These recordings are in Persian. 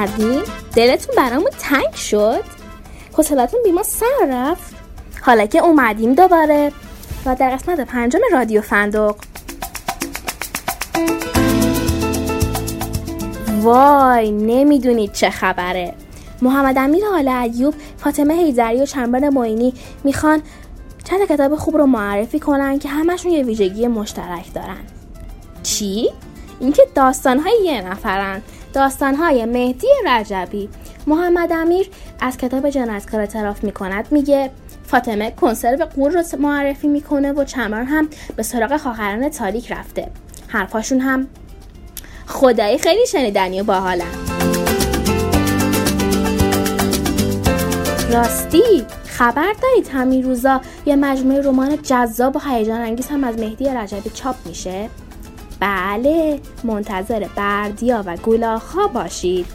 کردیم دلتون برامون تنگ شد؟ حوصلتون بیما سر رفت؟ حالا که اومدیم دوباره. و در قسمت پنجم رادیو فندق. وای نمی‌دونید چه خبره. محمد امیر حال ایوب فاطمه هیدری و چنبر معینی می‌خوان چند کتاب خوب رو معرفی کنن که همشون یه ویژگی مشترک دارن. چی؟ اینکه داستانهای یه نفرن. داستانهای مهدی رجبی. محمد امیر از کتاب جنایتکار اعتراف می‌کند میگه فاطمه کنسرو قول رو معرفی می‌کنه و چمر هم به سراغ خواهران تاریک رفته. حرفاشون هم خدایی خیلی شنیدنی و باحالن. راستی خبر دارید همین روزا یه مجموعه رمان جذاب و هیجان انگیز هم از مهدی رجبی چاپ میشه؟ بله منتظر بردیا و گولاخا باشید.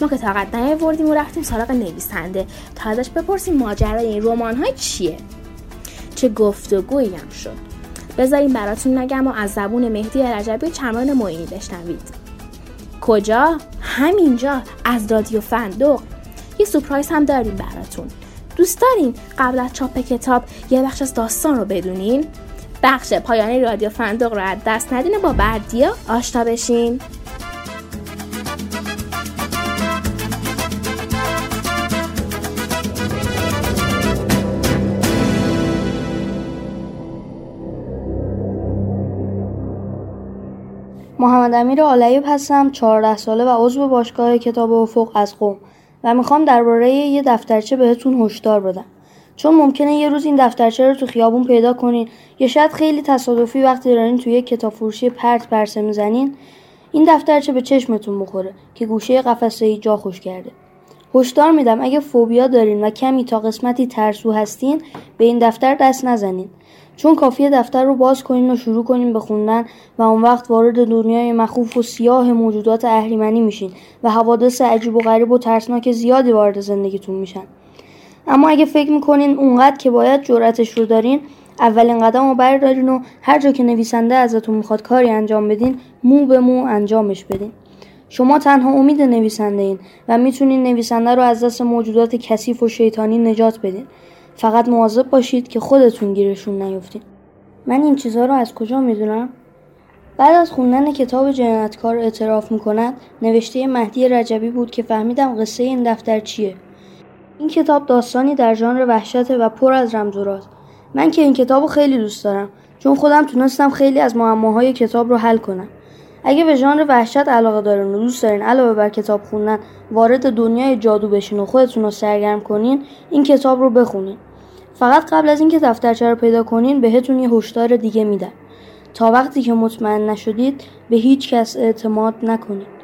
ما که طاقت نیاوردیم و رفتیم سراغ نویسنده. تا ازش بپرسیم ماجرای این رمان های چیه؟ چه گفتگویی هم شد. بذاریم براتون نگم و از زبون مهدی رجبی چمران معینی بشنوید. کجا؟ همینجا از رادیو فندق. یه سپرایز هم داریم براتون. دوست دارین قبل از چاپ کتاب یه بخش از داستان رو بدونین؟ بخش پایانی رادیو فندق رو از دست ندین با بردیا آشنا بشین. محمد امیر آلیب هستم 14 ساله و عضو باشگاه کتاب افق از قوم و می‌خوام درباره یه دفترچه بهتون هشدار بدم. چون ممکنه یه روز این دفترچه رو تو خیابون پیدا کنین. یا شاید خیلی تصادفی وقتی دارین توی یک کتاب فروشی پرت پرسه می‌زنین. این دفترچه به چشمتون بخوره که گوشه قفسه ای جا خوش کرده. هشدار میدم اگه فوبیا دارین و کمی تا قسمتی ترسو هستین به این دفتر دست نزنین. چون کافیه دفتر رو باز کنین و شروع کنین به خوندن و اون وقت وارد دنیای مخوف و سیاه موجودات اهریمنی میشین و حوادث عجیب و غریب و ترسناک زیادی وارد زندگیتون میشن. اما اگه فکر می‌کنین اونقدر که باید جرأتش رو دارین اولین قدم رو بردارین و هر جا که نویسنده ازتون می‌خواد کاری انجام بدین مو به مو انجامش بدین. شما تنها امید نویسنده این و می‌تونین نویسنده رو از دست موجودات کثیف و شیطانی نجات بدین. فقط مواظب باشید که خودتون گیرشون نیفتین. من این چیزها رو از کجا می‌دونم؟ بعد از خوندن کتاب جنایتکار اعتراف می‌کند نوشته مهدی رجبی بود که فهمیدم قصه این دفتر چیه. این کتاب داستانی در ژانر وحشت و پر از رمز و راز من که این کتاب رو خیلی دوست دارم چون خودم تونستم خیلی از معماهای کتاب رو حل کنم. اگه به ژانر وحشت علاقه دارین و دوست دارین علاوه بر کتاب خوندن وارد دنیای جادو بشین و خودتون رو سرگرم کنین این کتاب رو بخونین. فقط قبل از اینکه دفترچه رو پیدا کنین بهتون یه هشدار دیگه میدم. تا وقتی که مطمئن نشدید به هیچ کس اعتماد نکنید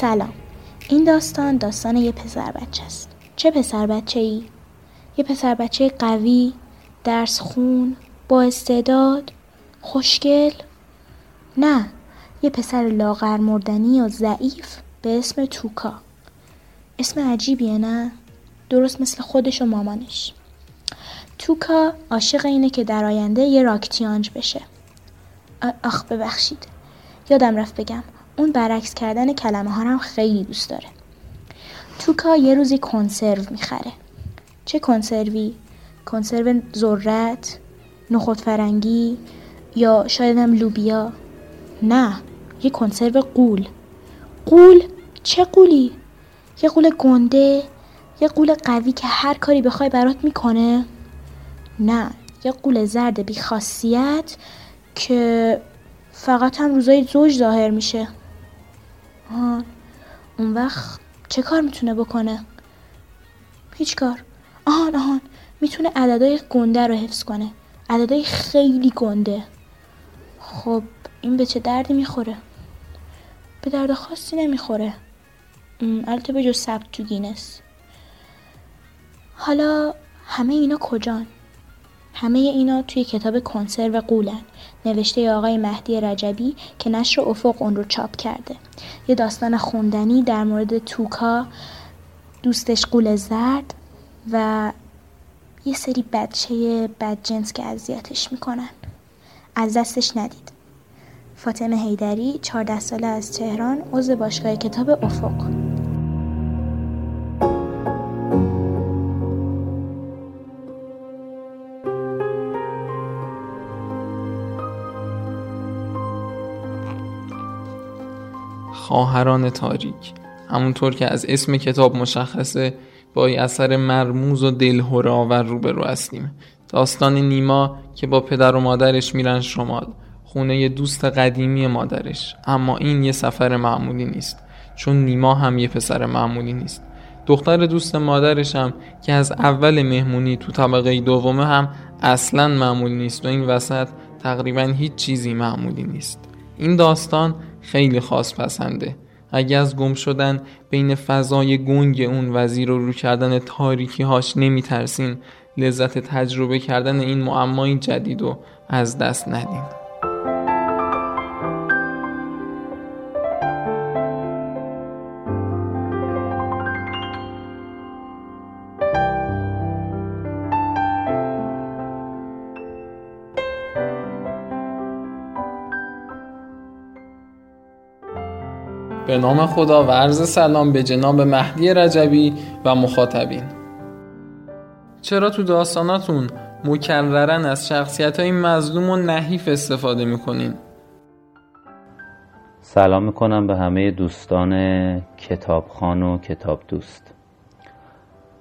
سلام. این داستان داستان یه پسر بچه است. چه پسر بچه ای؟ یه پسر بچه قوی درس خون با استعداد خوشگل. نه یه پسر لاغر مردنی و ضعیف به اسم توکا. اسم عجیبیه نه؟ درست مثل خودش و مامانش. توکا عاشق اینه که در آینده یه راکتیانج بشه. آخ ببخشید. یادم رفت بگم. اون برعکس کردن کلمه ها هم خیلی دوست داره. توکا یه روزی کنسرو می‌خره. چه کنسروی؟ کنسرو ذرت نخود فرنگی یا شاید هم لوبیا. نه یه کنسرو قول. قول چه قولی؟ یه قول گنده یه قول قوی که هر کاری بخوای برات می‌کنه. نه یه قول زرد بی خاصیت که فقط هم روزای زوج ظاهر میشه. آه. اون وقت چه کار می‌تونه بکنه؟ هیچ کار. آهان آهان. می‌تونه عددهای گنده رو حفظ کنه. عددهای خیلی گنده. خب این به چه دردی می‌خوره؟ به درد خاصی نمی‌خوره. البته به جز ثبت تو گینس. حالا همه اینا کجان؟ همه اینا توی کتاب کنسرو قولن. نوشته آقای مهدی رجبی که نشر افق اون رو چاپ کرده. یه داستان خوندنی در مورد توکا دوستش قول زرد و یه سری بچه بدجنس که اذیتش می‌کنن. از دستش ندید. فاطمه هیدری 14 ساله از تهران عضو باشگاه کتاب افق. خواهران تاریک. همونطور که از اسم کتاب مشخصه با اثر مرموز و دلهوره آور روبرو هستیم. داستان نیما که با پدر و مادرش میرن شمال. خونه دوست قدیمی مادرش. اما این یه سفر معمولی نیست. چون نیما هم یه پسر معمولی نیست. دختر دوست مادرش هم که از اول مهمونی تو طبقه دومه هم اصلا معمولی نیست و این وسط تقریبا هیچ چیزی معمولی نیست. این داستان خیلی خاص پسنده اگه از گم شدن بین فضای گنگ اون وزیر و رو کردن تاریکی هاش نمی ترسین لذت تجربه کردن این معمای جدید و از دست ندین به نام خدا و عرض سلام به جناب مهدی رجبی و مخاطبین. چرا تو داستاناتون مکررن از شخصیت های مظلوم و نحیف استفاده می‌کنین؟ سلام می‌کنم به همه دوستان کتابخان و کتاب دوست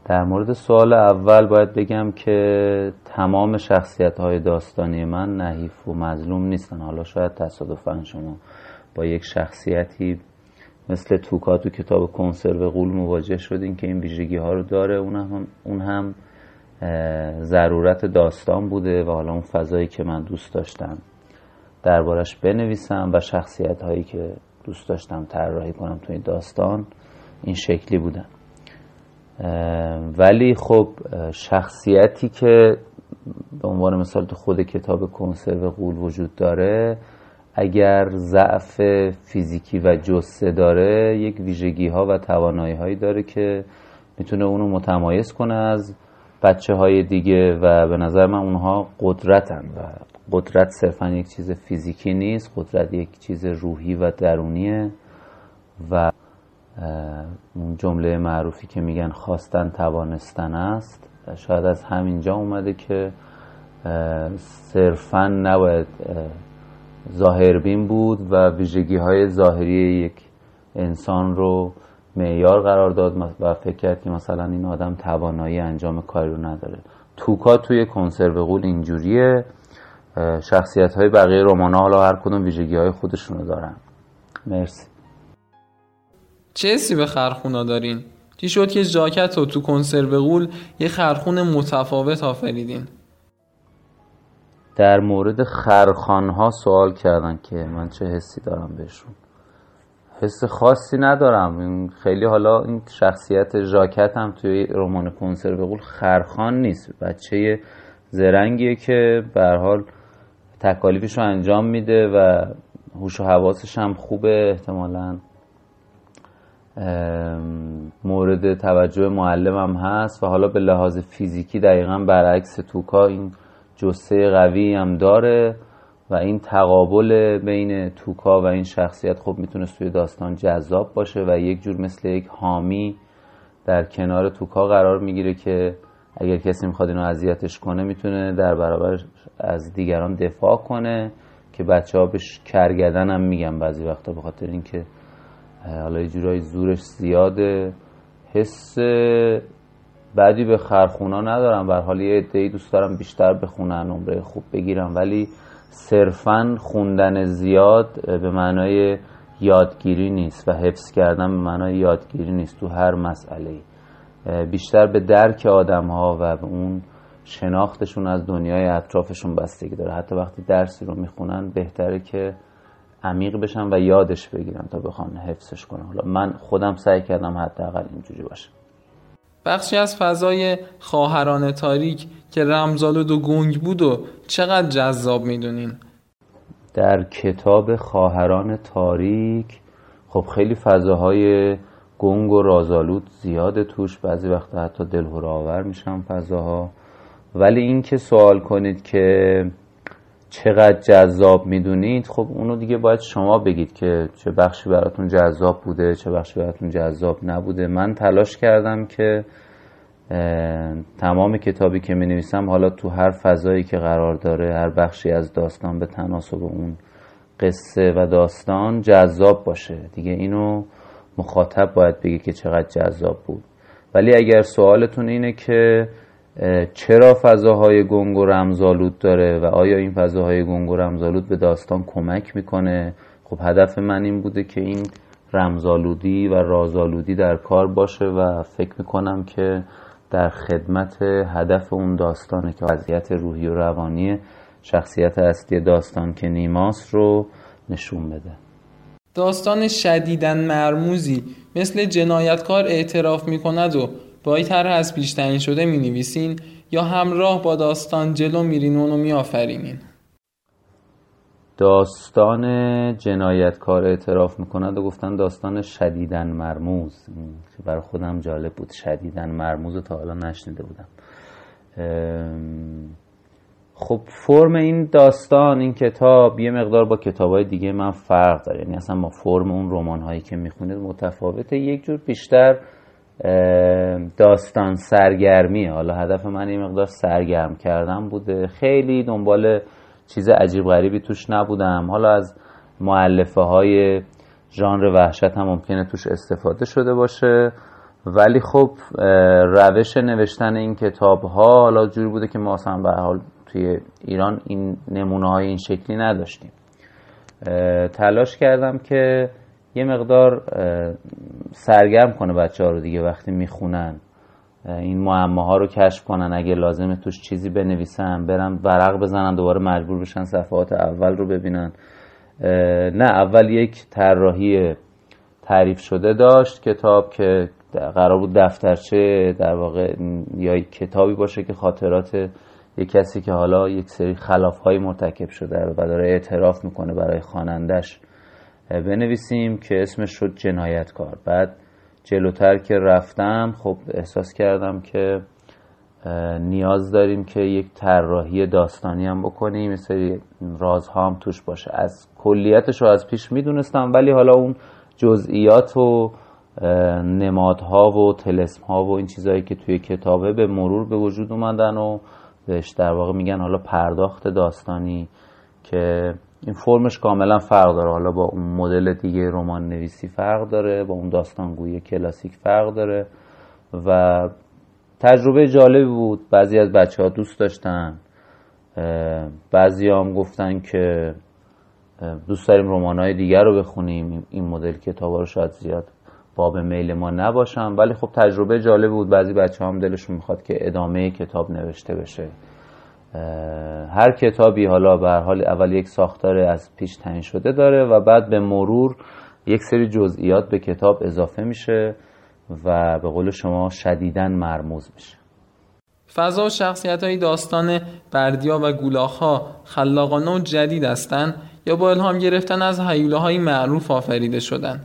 در مورد سوال اول باید بگم که تمام شخصیت های داستانی من نحیف و مظلوم نیستن. حالا شاید تصادفا شما با یک شخصیتی مثل توکا تو کتاب کنسرو قول مواجه شدین که این ویژگی ها رو داره. اون هم, اون هم ضرورت داستان بوده و حالا اون فضایی که من دوست داشتم دربارش بنویسم و شخصیت هایی که دوست داشتم طراحی کنم تو این داستان این شکلی بودن. ولی خب شخصیتی که به عنوان مثال تو خود کتاب کنسرو قول وجود داره اگر ضعف فیزیکی و جسه داره یک ویژگی ها و توانایی هایی داره که می‌تونه اونو متمایز کنه از بچه های دیگه و به نظر من اونها قدرتن و قدرت صرفا یک چیز فیزیکی نیست قدرت یک چیز روحی و درونیه و اون جمله معروفی که میگن خواستن توانستن است. شاید از همینجا اومده که صرفا نباید ظاهربین بود و ویژگی های ظاهری یک انسان رو معیار قرار داد و فکر کرد که مثلا این آدم توانایی انجام کاری رو نداره توکا توی کنسرو قول اینجوریه شخصیت های بقیه رمان حالا هر کدوم ویژگی های خودشونو دارن مرسی چه حسی به خرخونا دارین؟ چی شد که جاکت رو تو کنسرو قول یه خرخون متفاوت آفریدین؟ در مورد خرخان ها سوال کردن که من چه حسی دارم بهشون. حس خاصی ندارم. خیلی حالا این شخصیت ژاکت هم توی رمان کنسر بقول خرخان نیست. بچه زرنگیه که به حال تکالیفش رو انجام میده و هوش و حواسش هم خوبه. احتمالا مورد توجه معلم هم هست و حالا به لحاظ فیزیکی دقیقا برعکس توکا این جسه قوی هم داره و این تقابل بین توکا و این شخصیت خب می‌تونست توی داستان جذاب باشه و یک جور مثل یک حامی در کنار توکا قرار می‌گیره که اگر کسی می‌خواد اینو اذیتش کنه می‌تونه در برابر از دیگران دفاع کنه که بچه ها بهش کرگدن هم میگن بعضی وقتا به خاطر اینکه حالا یه جورایی زورش زیاده حس بعدی به خرخونا ندارم. بر حال یه عده‌ای دوست دارم بیشتر بخونن نمره خوب بگیرم. ولی صرفا خوندن زیاد به معنای یادگیری نیست و حفظ کردن به معنای یادگیری نیست تو هر مسئله. بیشتر به درک آدم ها و به اون شناختشون از دنیای اطرافشون بستگی داره. حتی وقتی درسی رو می‌خونن بهتره که عمیق بشن و یادش بگیرن تا بخوان حفظش کنن. حالا من خودم سعی کردم حداقل اینجوری باشه بخشی از فضای خواهران تاریک که رمزالود و گنگ بود و چقدر جذاب می‌دونین. در کتاب خواهران تاریک خب خیلی فضاهای گنگ و رازالود زیاد توش بعضی وقتا حتی دلهور آور میشن فضاها. ولی اینکه سوال کنید که چقدر جذاب می‌دونید خب اونو دیگه باید شما بگید که چه بخشی براتون جذاب بوده چه بخشی براتون جذاب نبوده. من تلاش کردم که تمام کتابی که می نویسم حالا تو هر فضایی که قرار داره هر بخشی از داستان به تناسب اون قصه و داستان جذاب باشه. دیگه اینو مخاطب باید بگه که چقدر جذاب بود. ولی اگر سوالتون اینه که چرا فضاهای گنگ و رمزالود داره و آیا این فضاهای گنگ و رمزالود به داستان کمک می‌کنه؟ خب هدف من این بوده که این رمزالودی و رازالودی در کار باشه و فکر می‌کنم که در خدمت هدف اون داستانه که وضعیت روحی و روانی شخصیت اصلی داستان که نیماس رو نشون بده. داستان شدیدن مرموزی مثل جنایتکار اعتراف می‌کند و این طرح از پیش تعیین شده می نویسین یا همراه با داستان جلو میرین و اونو میآفرینین. داستان جنایتکار اعتراف می‌کند و گفتن داستان شدیدن مرموز. که برای خودم جالب بود. شدیدن مرموز تا حالا نشنیده بودم. خب فرم این داستان این کتاب یه مقدار با کتاب های دیگه من فرق داره. یعنی اصلا با فرم اون رمان هایی که می‌خونید متفاوته. یک جور بیشتر داستان سرگرمی. حالا هدف من این مقدار سرگرم کردن بوده. خیلی دنبال چیز عجیب غریبی توش نبودم. حالا از معلفه های ژانر وحشت هم ممکنه توش استفاده شده باشه. ولی خب روش نوشتن این کتاب ها حالا جوری بوده که ما اصلا به حال توی ایران این نمونه های این شکلی نداشتیم. تلاش کردم که یه مقدار سرگرم کنه بچه ها رو دیگه وقتی می‌خونن. این معماها رو کشف کنن. اگه لازمه توش چیزی بنویسن برن ورق بزنن دوباره مجبور بشن صفحات اول رو ببینن. نه اول یک طراحی تعریف شده داشت کتاب که قرار بود دفترچه در واقع یا کتابی باشه که خاطرات یک کسی که حالا یک سری خلاف های مرتکب شده و داره اعتراف می‌کنه برای خوانندش بنویسیم که اسمش شد جنایتکار. بعد جلوتر که رفتم خب احساس کردم که نیاز داریم که یک طراحی داستانی هم بکنیم مثل رازها هم توش باشه. از کلیتش رو از پیش می‌دونستم ولی حالا اون جزئیات و نمادها و تلسم ها و این چیزهایی که توی کتابه به مرور به وجود اومدن و بهش در واقع میگن حالا پرداخت داستانی که این فرمش کاملا فرق داره. حالا با اون مدل دیگه رمان نویسی فرق داره با اون داستانگویی کلاسیک فرق داره و تجربه جالبی بود. بعضی از بچه ها دوست داشتن. بعضی هم گفتن که دوست داریم رمان های دیگر رو بخونیم. این مدل کتاب رو شاید زیاد باب میل ما نباشم ولی خب تجربه جالب بود. بعضی بچه هم دلشون می‌خواد که ادامه کتاب نوشته بشه. هر کتابی حالا به حال اول یک ساختار از پیش تعیین شده داره و بعد به مرور یک سری جزئیات به کتاب اضافه میشه و به قول شما شدیدن مرموز میشه. فضا و شخصیت های داستان بردیا و گولاخ خلاقانه و جدید هستند یا با الهام گرفتن از حیوله های معروف آفریده شدن؟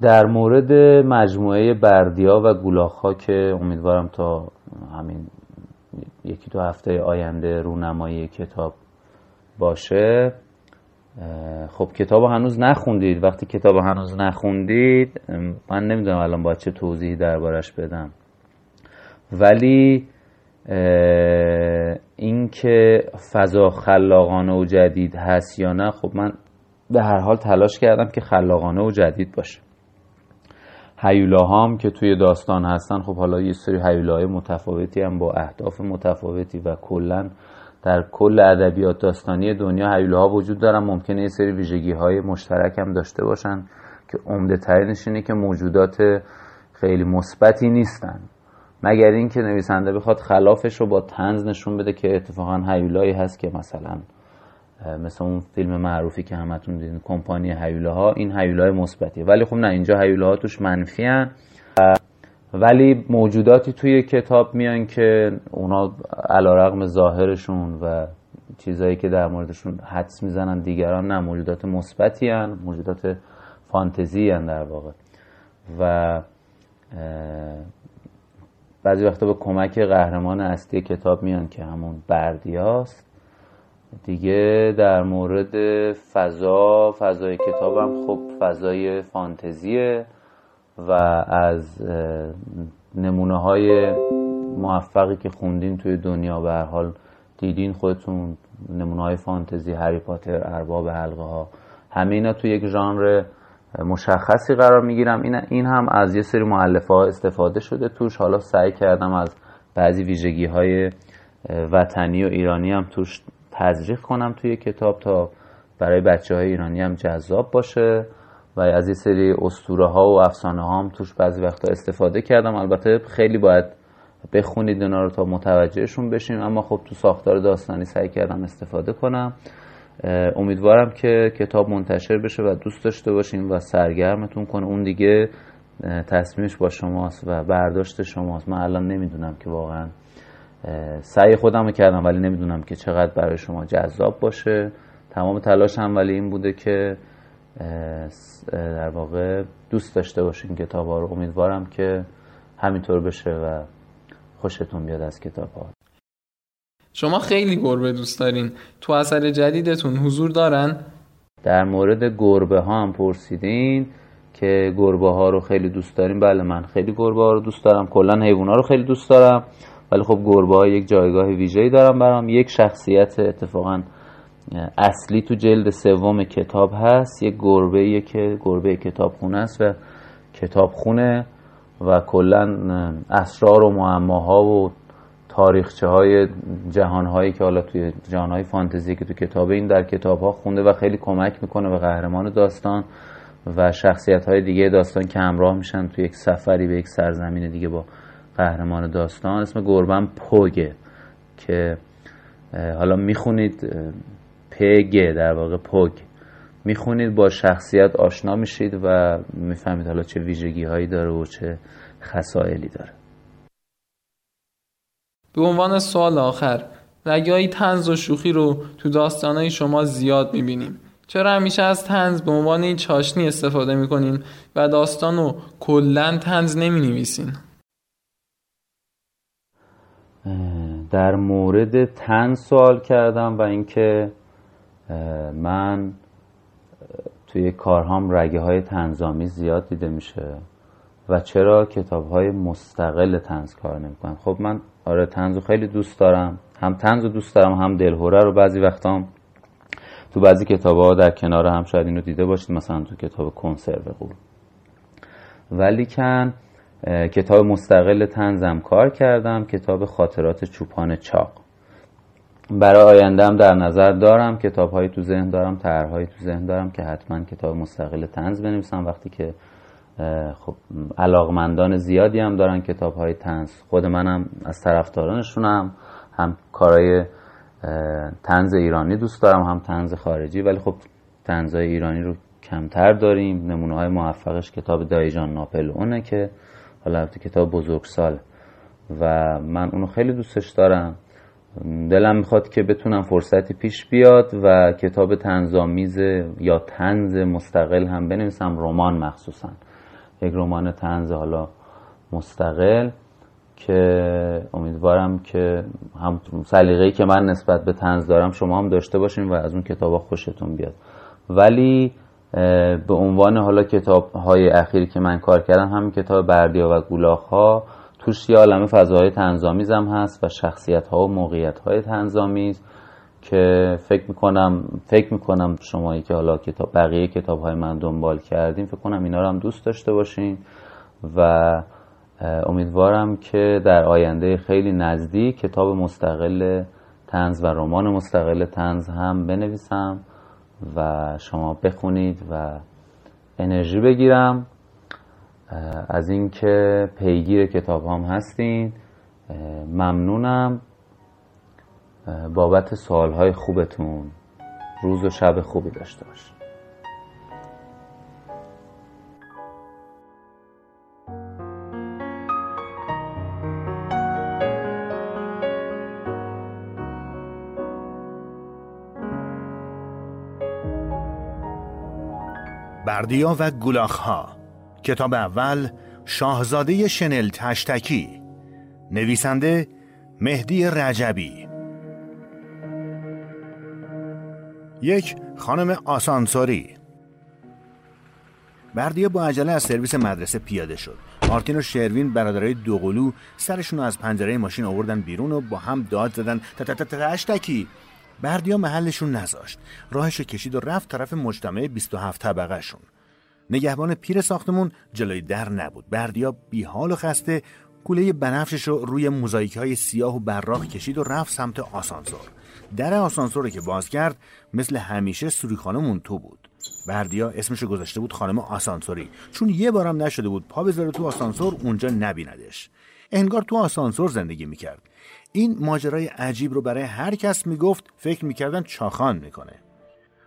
در مورد مجموعه بردیا و گولاخا که امیدوارم تا همین یکی دو هفته آینده رونمایی کتاب باشه خب کتاب هنوز نخوندید. وقتی کتاب هنوز نخوندید من نمی‌دونم الان باید چه توضیحی دربارش بدم. ولی اینکه فضا خلاقانه و جدید هست یا نه خب من به هر حال تلاش کردم که خلاقانه و جدید باشه. هیولاهام که توی داستان هستن خب حالا یه سری هیولاهای متفاوتی هم با اهداف متفاوتی و کلا در کل ادبیات داستانی دنیا هیولاها وجود دارن. ممکنه یه سری ویژگی های مشترک هم داشته باشن که عمده ترینش اینه که موجودات خیلی مثبتی نیستن. مگر اینکه نویسنده بخواد خلافش رو با تنز نشون بده که اتفاقا هیولایی هست که مثلا مثل اون فیلم معروفی که همتون دیدین کمپانی هیوله ها این هیوله های مثبتی. ولی خب نه اینجا هیوله ها توش منفی هن. ولی موجوداتی توی کتاب میان که اونا علا رقم ظاهرشون و چیزهایی که در موردشون حدس می‌زنن دیگران نه موجودات مثبتی موجودات فانتزی در واقع. و بعضی وقتا به کمک قهرمان اصلی کتاب میان که همون بردیاست. دیگه در مورد فضا فضای کتابم خب فضای فانتزیه و از نمونه های موفقی که خوندین توی دنیا به هر حال دیدین خودتون نمونه های فانتزی هری پاتر ارباب حلقه ها همه اینا توی یک ژانر مشخصی قرار می‌گیرم. این, این هم از یه سری معلفه ها استفاده شده توش. حالا سعی کردم از بعضی ویژگی های وطنی و ایرانی هم توش تزریق کنم توی کتاب تا برای بچه های ایرانی هم جذاب باشه و از یه سری اسطوره ها و افسانه ها هم توش بعضی وقتا استفاده کردم. البته خیلی باید بخونید اونا رو تا متوجهشون بشیم اما خب تو ساختار داستانی سعی کردم استفاده کنم. امیدوارم که کتاب منتشر بشه و دوست داشته باشین و سرگرمتون کنه. اون دیگه تصمیمش با شماست و برداشت شماست. من الان نمی‌دونم که واقعا سعی خودم رو کردم ولی نمی‌دونم که چقدر برای شما جذاب باشه. تمام تلاشم ولی این بوده که در واقع دوست داشته باشین کتاب ها رو. امیدوارم که همینطور بشه و خوشتون بیاد از کتاب ها. شما خیلی گربه دوست دارین. تو اثر جدیدتون حضور دارن؟ در مورد گربه ها هم پرسیدین که گربه ها رو خیلی دوست داریم بله من خیلی گربه ها رو دوست دارم. کلا حیوان ها رو خیلی دوست دارم. ولی خب گربه ها یک جایگاه ویژه‌ای دارم برام. یک شخصیت اتفاقا اصلی تو جلد سوم کتاب هست. یک گربه که گربه کتابخونه است و کتابخونه و کلا اسرار و معماها و تاریخچه های جهان هایی که حالا توی جهان های فانتزی که تو کتاب این در کتاب ها خونده و خیلی کمک می‌کنه به قهرمان داستان و شخصیت های دیگه داستان که همراه میشن توی یک سفری به یک سرزمین دیگه با قهرمان داستان اسم گربم پوگه که حالا می‌خونید پگه در واقع پوگ. می‌خونید با شخصیت آشنا میشید و می‌فهمید حالا چه ویژگی هایی داره و چه خصائلی داره. به عنوان سوال آخر رگایی تنز و شوخی رو تو داستانهای شما زیاد می‌بینیم. چرا همیشه از تنز به عنوان چاشنی استفاده می‌کنین و داستان رو کلا تنز نمی نویسین در مورد تنز سوال کردم و اینکه من توی کارهام رگه های تنظامی زیاد دیده میشه و چرا کتاب های مستقل تنز کار نمی‌کنم خب من آره تنز خیلی دوست دارم. هم تنز دوست دارم هم دلهوره رو بعضی وقتا تو بعضی کتاب ها در کنار هم شاید اینو دیده باشید مثلا تو کتاب کنسرو قول ولی کن کتاب مستقل تنزم کار کردم کتاب خاطرات چوپان چاق. برای آیندهم در نظر دارم کتاب هایی تو ذهن دارم طرحهایی تو ذهن دارم که حتما کتاب مستقل تنز بنویسم. وقتی که خب علاقمندان زیادی هم دارن کتاب های تنز خود منم از طرفدارانشونم. هم کارهای تنز ایرانی دوست دارم هم تنز خارجی. ولی خب تنزهای ایرانی رو کمتر داریم. نمونه های موفقش کتاب دایجان ناپل اونه که حالا کتاب بزرگسال. و من اونو خیلی دوستش دارم. دلم می‌خواد که بتونم فرصتی پیش بیاد و کتاب تنظامیز یا تنز مستقل هم بنویسم. رمان مخصوصا. یک رمان تنز حالا مستقل که امیدوارم که هم سلیقه‌ای که من نسبت به تنز دارم شما هم داشته باشین و از اون کتاب خوشتون بیاد. ولی به عنوان حالا کتاب های اخیری که من کار کردم همین کتاب بردیا و گولاخ ها توش یه عالم فضاهای تنظامیز هم هست و شخصیت ها و موقعیت های تنظامیز که فکر می‌کنم فکر می‌کنم شمایی که حالا کتاب بقیه کتاب های من دنبال کردیم فکر کنم اینا رو هم دوست داشته باشین. و امیدوارم که در آینده خیلی نزدیک کتاب مستقل تنز و رمان مستقل تنز هم بنویسم. و شما بخونید و انرژی بگیرم. از اینکه پیگیر کتاب هم هستین ممنونم. بابت سوالهای خوبتون روز و شب خوبی داشته باشید بردیا و گلاخها کتاب اول شاهزاده شنل تشتکی. نویسنده مهدی رجبی. یک خانم آسانسوری. بردیا با عجله از سرویس مدرسه پیاده شد. مارتین و شروین برادرای دوقلو سرشون از پنجره ماشین آوردن بیرون و با هم داد زدن. تشتکی بردیا محلشون نذاشت. راهش کشید و رفت طرف مجتمع 27 طبقه شون نگهبان پیر ساختمون جلوی در نبود. بردیا بیحال و خسته کوله بنفشش رو روی موزاییک های سیاه و براق کشید و رفت سمت آسانسور. در آسانسور که باز کرد مثل همیشه سوری خانمون تو بود. بردیا اسمشو گذاشته بود خانم آسانسوری. چون یه بارم نشده بود پا بذاره تو آسانسور اونجا نبیندش. انگار تو آسانسور زندگی می‌کرد. این ماجرای عجیب رو برای هر کس می‌گفت فکر می‌کردن چاخان می‌کنه.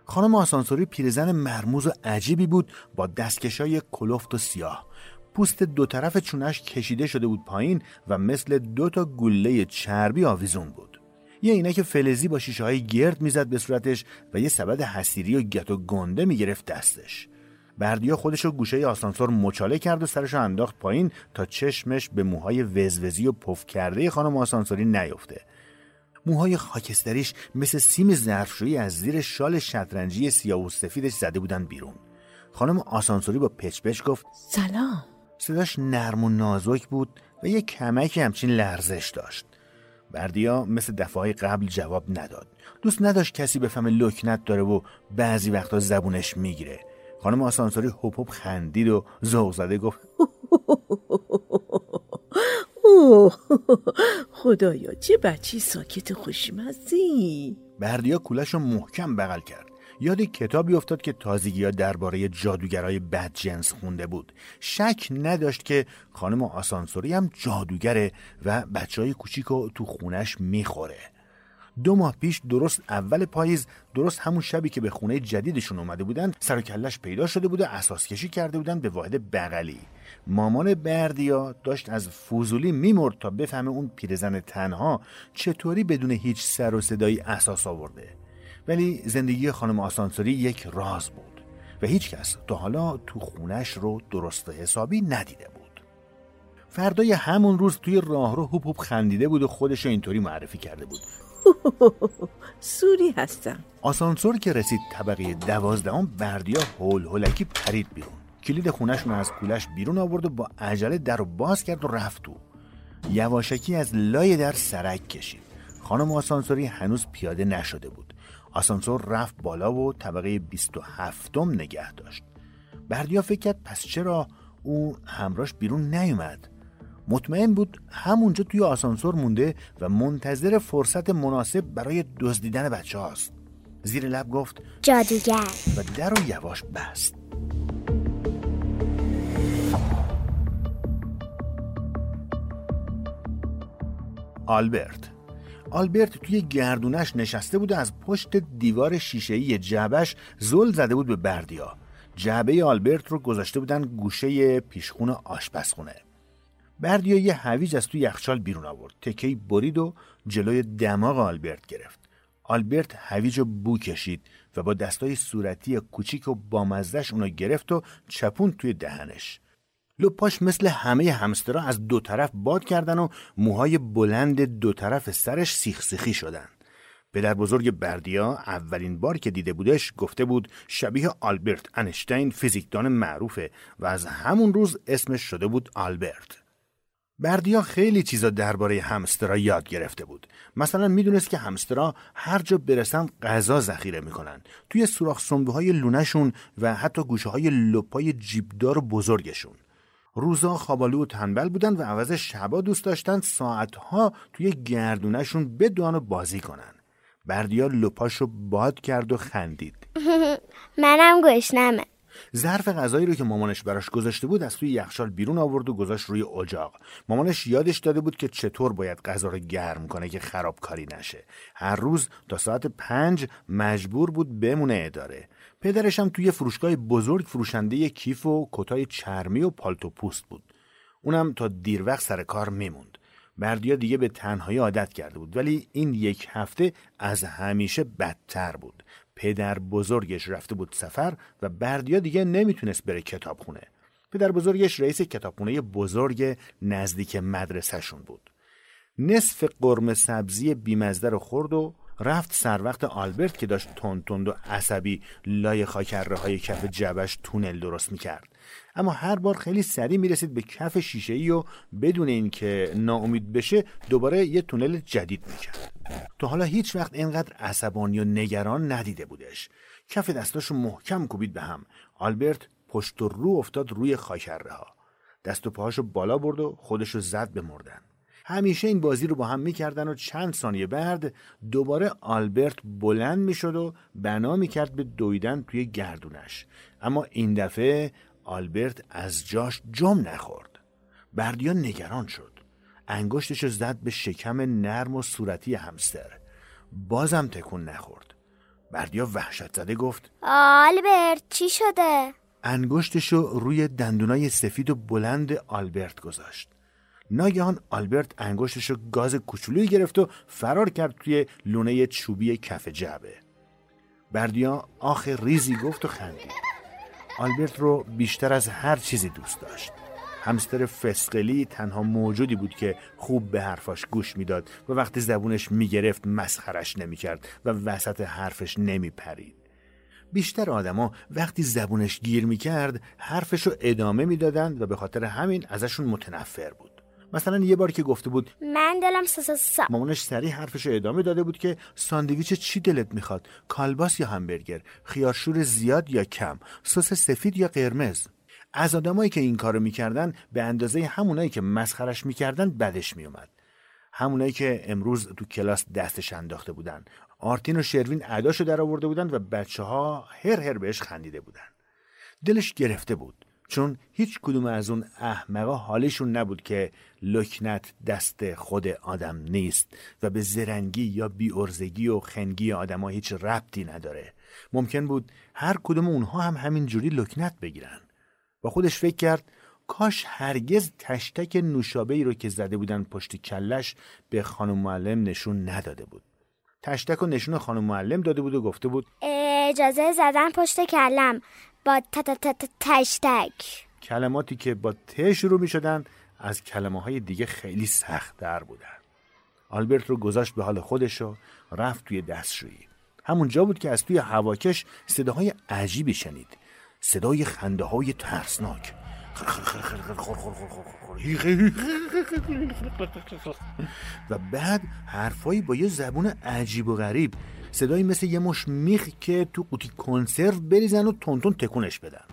خانم آسانسوری پیرزن مرموز و عجیبی بود با دستکشای کلفت و سیاه. پوست دو طرف چونش کشیده شده بود پایین و مثل دو تا گله چربی آویزون بود. یه عینک فلزی با شیشه های گرد می‌زد به صورتش و یه سبد حسیری و گت و گنده می‌گرفت دستش. بردیا خودش رو گوشه آسانسور مچاله کرد و سرش رو انداخت پایین تا چشمش به موهای وزوزی و پف کرده خانم آسانسوری نیفته. موهای خاکستریش مثل سیم ظرفشویی از زیر شال شطرنجی سیاه و سفیدش زده بودن بیرون. خانم آسانسوری با پچ پچ گفت سلام. صداش نرم و نازک بود و یه کمکی همچین لرزش داشت. بردیا مثل دفعه قبل جواب نداد. دوست نداشت کسی بفهمه لکنت داره و بعضی وقتا زبونش می‌گیره. خانم آسانسوری هپ هپ خندید و ذوق زده گفت خدایا چه بچی ساکت خوشمزی بردیا کولش رو محکم بغل کرد. یاد کتابی افتاد که تازگی ها درباره جادوگرای بدجنس خونده بود. شک نداشت که خانم آسانسوری هم جادوگره و بچه های کوچیک رو تو خونش می‌خوره. دو ماه پیش درست اول پاییز درست همون شبی که به خونه جدیدشون اومده بودن سر پیدا شده بود و اساس کشی کرده بودن به واحد بغلی. مامان بردیا داشت از فوزولی میمرد تا بفهمه اون پیرزن تنها چطوری بدون هیچ سر و صدایی اساس آورده. ولی زندگی خانم آسانسوری یک راز بود و هیچ کس تا حالا تو خونش رو درست حسابی ندیده بود. فردای همون روز توی راهرو هوپ هوپ خندیده بود و خودش اینطوری معرفی کرده بود. سوری هستم. آسانسور که رسید طبقه دوازدهم بردیا هول هولکی پرید بیرون. کلید خونشون از کولش بیرون آورد و با عجله در رو باز کرد و رفت تو یواشکی از لای در سرک کشید. خانم آسانسوری هنوز پیاده نشده بود. آسانسور رفت بالا و طبقه 27 نگه داشت. بردیا فکر کرد پس چرا او همراش بیرون نیومد؟ مطمئن بود همونجا توی آسانسور مونده و منتظر فرصت مناسب برای دزدیدن بچه هاست. زیر لب گفت جادوگر. و در رو یواش بست. آلبرت. آلبرت توی گردونش نشسته بود و از پشت دیوار شیشه‌ای جعبش زل زده بود به بردیا. جعبه آلبرت رو گذاشته بودن گوشه پیشخون آشپزخونه. بردیا یه هویج از توی یخچال بیرون آورد. تکی برید و جلوی دماغ آلبرت گرفت. آلبرت هویج رو بو کشید و با دستای صورتی کوچیک و بامزدش اونو گرفت و چپون توی دهنش. لپاش مثل همه همسترا از دو طرف باد کردن و موهای بلند دو طرف سرش سیخ سیخی شدن. پدر بزرگ بردیا اولین بار که دیده بودش گفته بود شبیه آلبرت انشتین فیزیکدان معروفه و از همون روز اسمش شده بود آلبرت. بردیا خیلی چیزا درباره همسترا یاد گرفته بود. مثلا می‌دونست که همسترا هر جا برسن غذا ذخیره می‌کنن. توی سوراخ سنبه های لونهشون و حتی گوشه های لپای جیبدار بزرگشون. روزا خوابالو و تنبل بودن و عوض شبا دوست داشتن ساعتها توی گردونشون بدوان و بازی کنن. بردیا لپاش رو باد کرد و خندید. منم گشنمه. ظرف غذایی رو که مامانش براش گذاشته بود از توی یخچال بیرون آورد و گذاشت روی اجاق. مامانش یادش داده بود که چطور باید غذا رو گرم کنه که خرابکاری نشه. هر روز تا ساعت پنج مجبور بود بمونه اداره. پدرش هم توی فروشگاه بزرگ فروشنده کیف و کتای چرمی و پالتو پوست بود. اونم تا دیر وقت سر کار میموند. بردیا دیگه به تنهایی عادت کرده بود ولی این یک هفته از همیشه بدتر بود. پدر بزرگش رفته بود سفر و بردیا دیگه نمی‌تونست بره کتابخونه. پدر بزرگش رئیس کتابخونه بزرگ نزدیک مدرسهشون بود. نصف قرمه سبزی بیمزده رو خورد و رفت سر وقت آلبرت که داشت تند و عصبی لای خاکره های کف جبش تونل درست می‌کرد. اما هر بار خیلی سریع می‌رسید به کف شیشه ای و بدون اینکه ناامید بشه دوباره یه تونل جدید می‌کرد. تو حالا هیچ وقت اینقدر عصبانی و نگران ندیده بودش. کف دستاشو محکم کوبید به هم. آلبرت پشت و رو افتاد روی خاکره ها دست و پاهاشو بالا برد و خودشو زد به مردن. همیشه این بازی رو با هم می‌کردن و چند ثانیه بعد دوباره آلبرت بلند می‌شد و بنا می‌کرد به دویدن توی گردونش. اما این دفعه آلبرت از جاش جم نخورد. بردیا نگران شد. انگشتش زد به شکم نرم و صورتی همستر. بازم تکون نخورد. بردیا وحشت زده گفت آلبرت چی شده؟ انگشتشو روی دندونای سفید و بلند آلبرت گذاشت. ناگهان آلبرت انگشتشو گاز کوچولویی گرفت و فرار کرد توی لونه چوبی کف جعبه. بردیا آخ ریزی گفت و خندید. آلبرت رو بیشتر از هر چیزی دوست داشت. همستر فسقلی تنها موجودی بود که خوب به حرفاش گوش می‌داد و وقتی زبونش می‌گرفت مسخرش نمی‌کرد و وسط حرفش نمیپرید. بیشتر آدما وقتی زبونش گیر می‌کرد حرفش رو ادامه می‌دادند و به خاطر همین ازشون متنفر بود. مثلا یه بار که گفته بود من دلم سسا مامانش سریع حرفش رو ادامه داده بود که ساندویچ چی دلت می‌خواد؟ کالباس یا همبرگر؟ خیارشور زیاد یا کم؟ سس سفید یا قرمز؟ از آدمایی که این کارو می‌کردن به اندازه همونایی که مسخرش می‌کردن بدش میومد همونایی که امروز تو کلاس دستش انداخته بودن. آرتین و شروین عداشو در آورده بودن و بچه ها هر هر بهش خندیده بودن. دلش گرفته بود. چون هیچ کدوم از اون احمقا حالشون نبود که لکنت دست خود آدم نیست و به زرنگی یا بیارزگی و خنگی آدم ها هیچ ربطی نداره. ممکن بود هر کدوم اونها هم همین جوری لکنت بگیرن. با خودش فکر کرد کاش هرگز تشتک نوشابه ای رو که زده بودن پشت کلش به خانم معلم نشون نداده بود. تشتک و نشون خانم معلم داده بود و گفته بود اجازه زدن پشت کلم با تشتک. کلماتی که با ت شروع می شدن از کلمه های دیگه خیلی سخت در بودن آلبرت رو گذاشت به حال خودش و رفت توی دستشویی. همونجا بود که از توی هواکش صداهای عجیبی شنید. صدای خنده های ترسناک. و بعد حرفایی با یه زبون عجیب و غریب صدایی مثل یه مش میخ که تو قوطی کنسرو بریزن و تونتون تکونش بدن.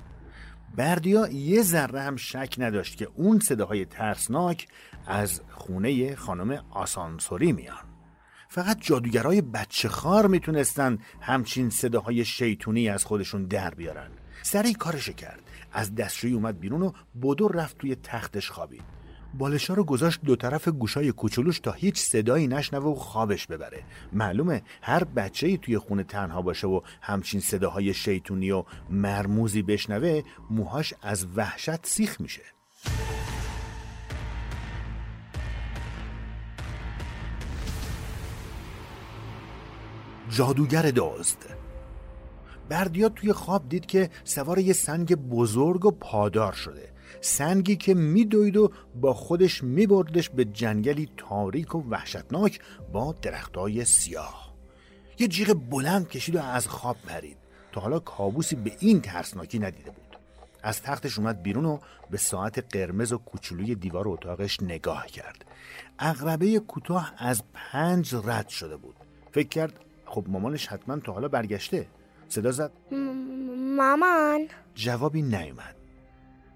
بردیا یه ذره هم شک نداشت که اون صداهای ترسناک از خونه خانم آسانسوری میان. فقط جادوگرای بچه خار می‌تونستن همچین صداهای شیطونی از خودشون در بیارن. سریع کارش کرد. از دستشویی اومد بیرون و بدو رفت توی تختش خوابید. بالشا رو گذاشت دو طرف گوشای کوچولوش تا هیچ صدایی نشنوه و خوابش ببره. معلومه هر بچه ای توی خونه تنها باشه و همچین صداهای شیطونی و مرموزی بشنوه موهاش از وحشت سیخ میشه. جادوگر دزد. بردیا توی خواب دید که سوار یه سنگ بزرگ و پادار شده. سنگی که میدوید و با خودش میبردش به جنگلی تاریک و وحشتناک با درختای سیاه. یه جیغ بلند کشید و از خواب پرید. تا حالا کابوسی به این ترسناکی ندیده بود. از تختش اومد بیرون و به ساعت قرمز و کوچولوی دیوار اتاقش نگاه کرد. اغربه کوتاه از پنج رد شده بود. فکر کرد خب مامانش حتما تا حالا برگشته. صدا زد. مامان. جوابی نیومد.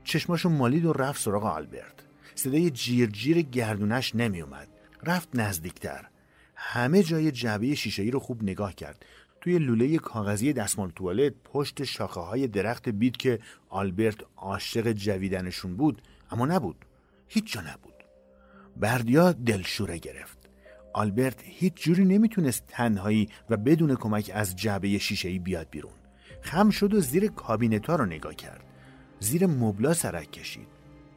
چشماشو مالید و رفت سراغ آلبرت. صدای جیر جیر گردونش نمیومد. رفت نزدیکتر. همه جای جعبه شیشه‌ای رو خوب نگاه کرد. توی لوله کاغذی دستمال توالت پشت شاخه های درخت بید که آلبرت عاشق جویدنشون بود اما نبود. هیچ جا نبود. بردیا دلشوره گرفت. آلبرت هیچ جوری نمی‌تونست تنهایی و بدون کمک از جعبه شیشه‌ای بیاد بیرون. خم شد و زیر کابینتا رو نگاه کرد. زیر مبلا سرک کشید.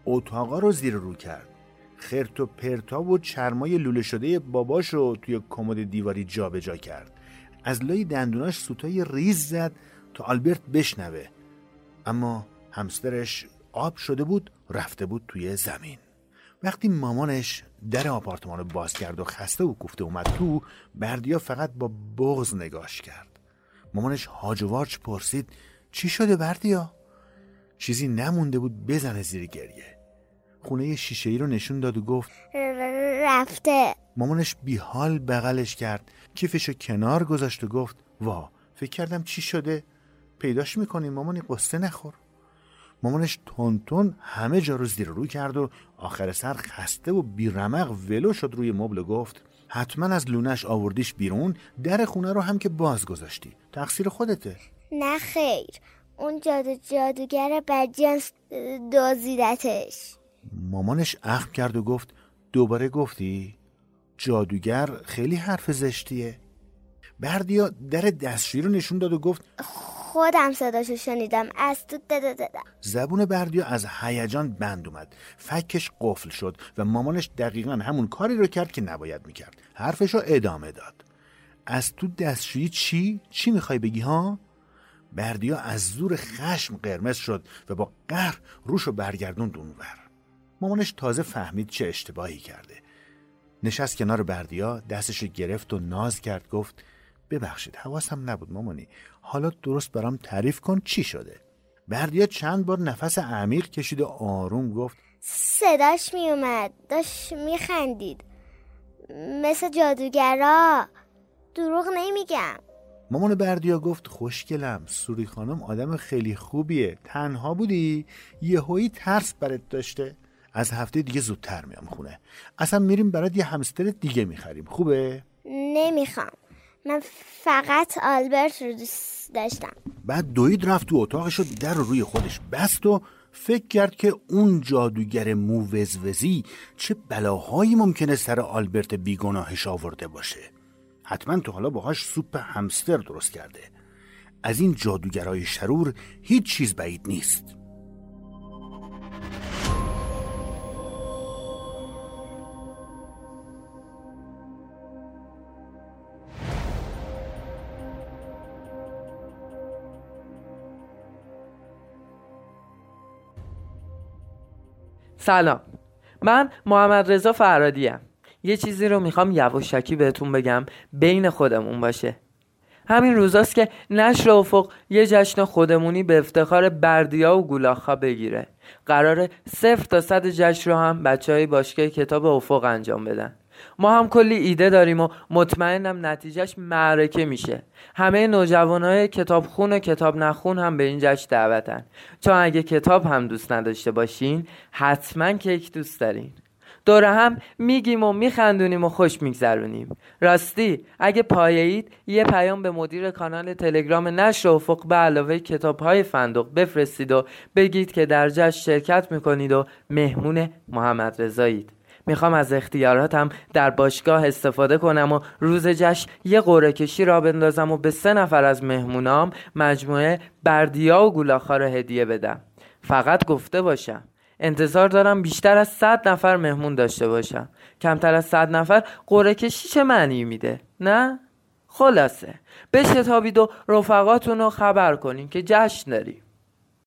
اتاقا رو زیر رو کرد. خرت و پرتا و چرمای لوله شده باباش رو توی کمد دیواری جابجا جا کرد. از لای دندوناش سوتای ریز زد تا آلبرت بشنوه. اما همسترش آب شده بود رفته بود توی زمین. وقتی مامانش در آپارتمان رو باز کرد و خسته و کوفته اومد تو بردیا فقط با بغز نگاش کرد. مامانش هاج و وارچ پرسید چی شده بردیا؟ چیزی نمونده بود بزنه زیر گریه. خونه شیشه ای رو نشون داد و گفت رفته. مامانش بیحال بغلش کرد. کیفشو کنار گذاشت و گفت وا فکر کردم چی شده. پیداش می‌کنی مامانی قصه نخور. مامانش تون همه جا رو زیر رو کرد و آخر سر خسته و بیرمق ولو شد روی مبل و گفت حتما از لونش آوردیش بیرون در خونه رو هم که باز گذاشتی. تقصیر خودته. نه خیر. اون جادو جادوگر بدیان دازیدتش مامانش اخم کرد و گفت دوباره گفتی؟ جادوگر خیلی حرف زشتیه. بردیا در دستشویی رو نشون داد و گفت خودم صداشو شنیدم. از تو دادا دادا زبون بردیا از هیجان بند اومد. فکش قفل شد و مامانش دقیقا همون کاری رو کرد که نباید می‌کرد. حرفش رو ادامه داد. از تو دستشویی چی؟ چی می‌خوای بگی ها؟ بردیا از زور خشم قرمز شد و با قهر روش رو برگردون دونور مامانش تازه فهمید چه اشتباهی کرده. نشست کنار بردیا دستش گرفت و ناز کرد گفت ببخشید حواسم نبود مامانی. حالا درست برام تعریف کن چی شده؟ بردیا چند بار نفس عمیق کشید و آروم گفت صداش میومد داشت میخندید مثل جادوگرا. دروغ نمیگم. مامان بردیا گفت خوشگلم سوری خانم آدم خیلی خوبیه تنها بودی؟ یهویی ترس برات داشته. از هفته دیگه زودتر میام خونه. اصلا میریم برات یه همستر دیگه می‌خریم خوبه؟ نمی‌خوام. من فقط آلبرت رو دوست داشتم. بعد دوید رفت تو اتاقش و در رو روی خودش بست و فکر کرد که اون جادوگر مووزوزی چه بلاهایی ممکنه سر آلبرت بیگناهش آورده باشه. حتما تو حالا باهاش سوپ همستر درست کرده. از این جادوگرای شرور هیچ چیز بعید نیست. سلام. من محمد رضا فرادیم یه چیزی رو می‌خوام یواشکی بهتون بگم بین خودمون باشه. همین روزاست که نشر افق یه جشن خودمونی به افتخار بردیا و گولاخا بگیره. قرار صفر تا صد جشن رو هم بچه های باشگاه کتاب افق انجام بدن. ما هم کلی ایده داریم و مطمئنم نتیجهش معرکه میشه. همه نوجوانهای کتاب خون و کتاب نخون هم به این جشن دعوتن. چون اگه کتاب هم دوست نداشته باشین حتما کیک دوست دارین. دور هم میگیم و میخندونیم و خوش میگذرونیم. راستی اگه پایهید یه پیام به مدیر کانال تلگرام نشر افق به علاوه کتاب های فندق بفرستید و بگید که در جشن شرکت می‌کنید و مهمون محمد رضایید. می‌خوام از اختیاراتم در باشگاه استفاده کنم و روز جشن یه قوره کشی را بندازم و به سه نفر از مهمونام مجموعه بردیا و گولاخا رو هدیه بدم. فقط گفته باشم انتظار دارم بیشتر از صد نفر مهمون داشته باشم. کمتر از صد نفر قوره کشی چه معنی میده؟ نه؟ خلاصه. بشتابید و رفقاتون رو خبر کنین که جشن داریم.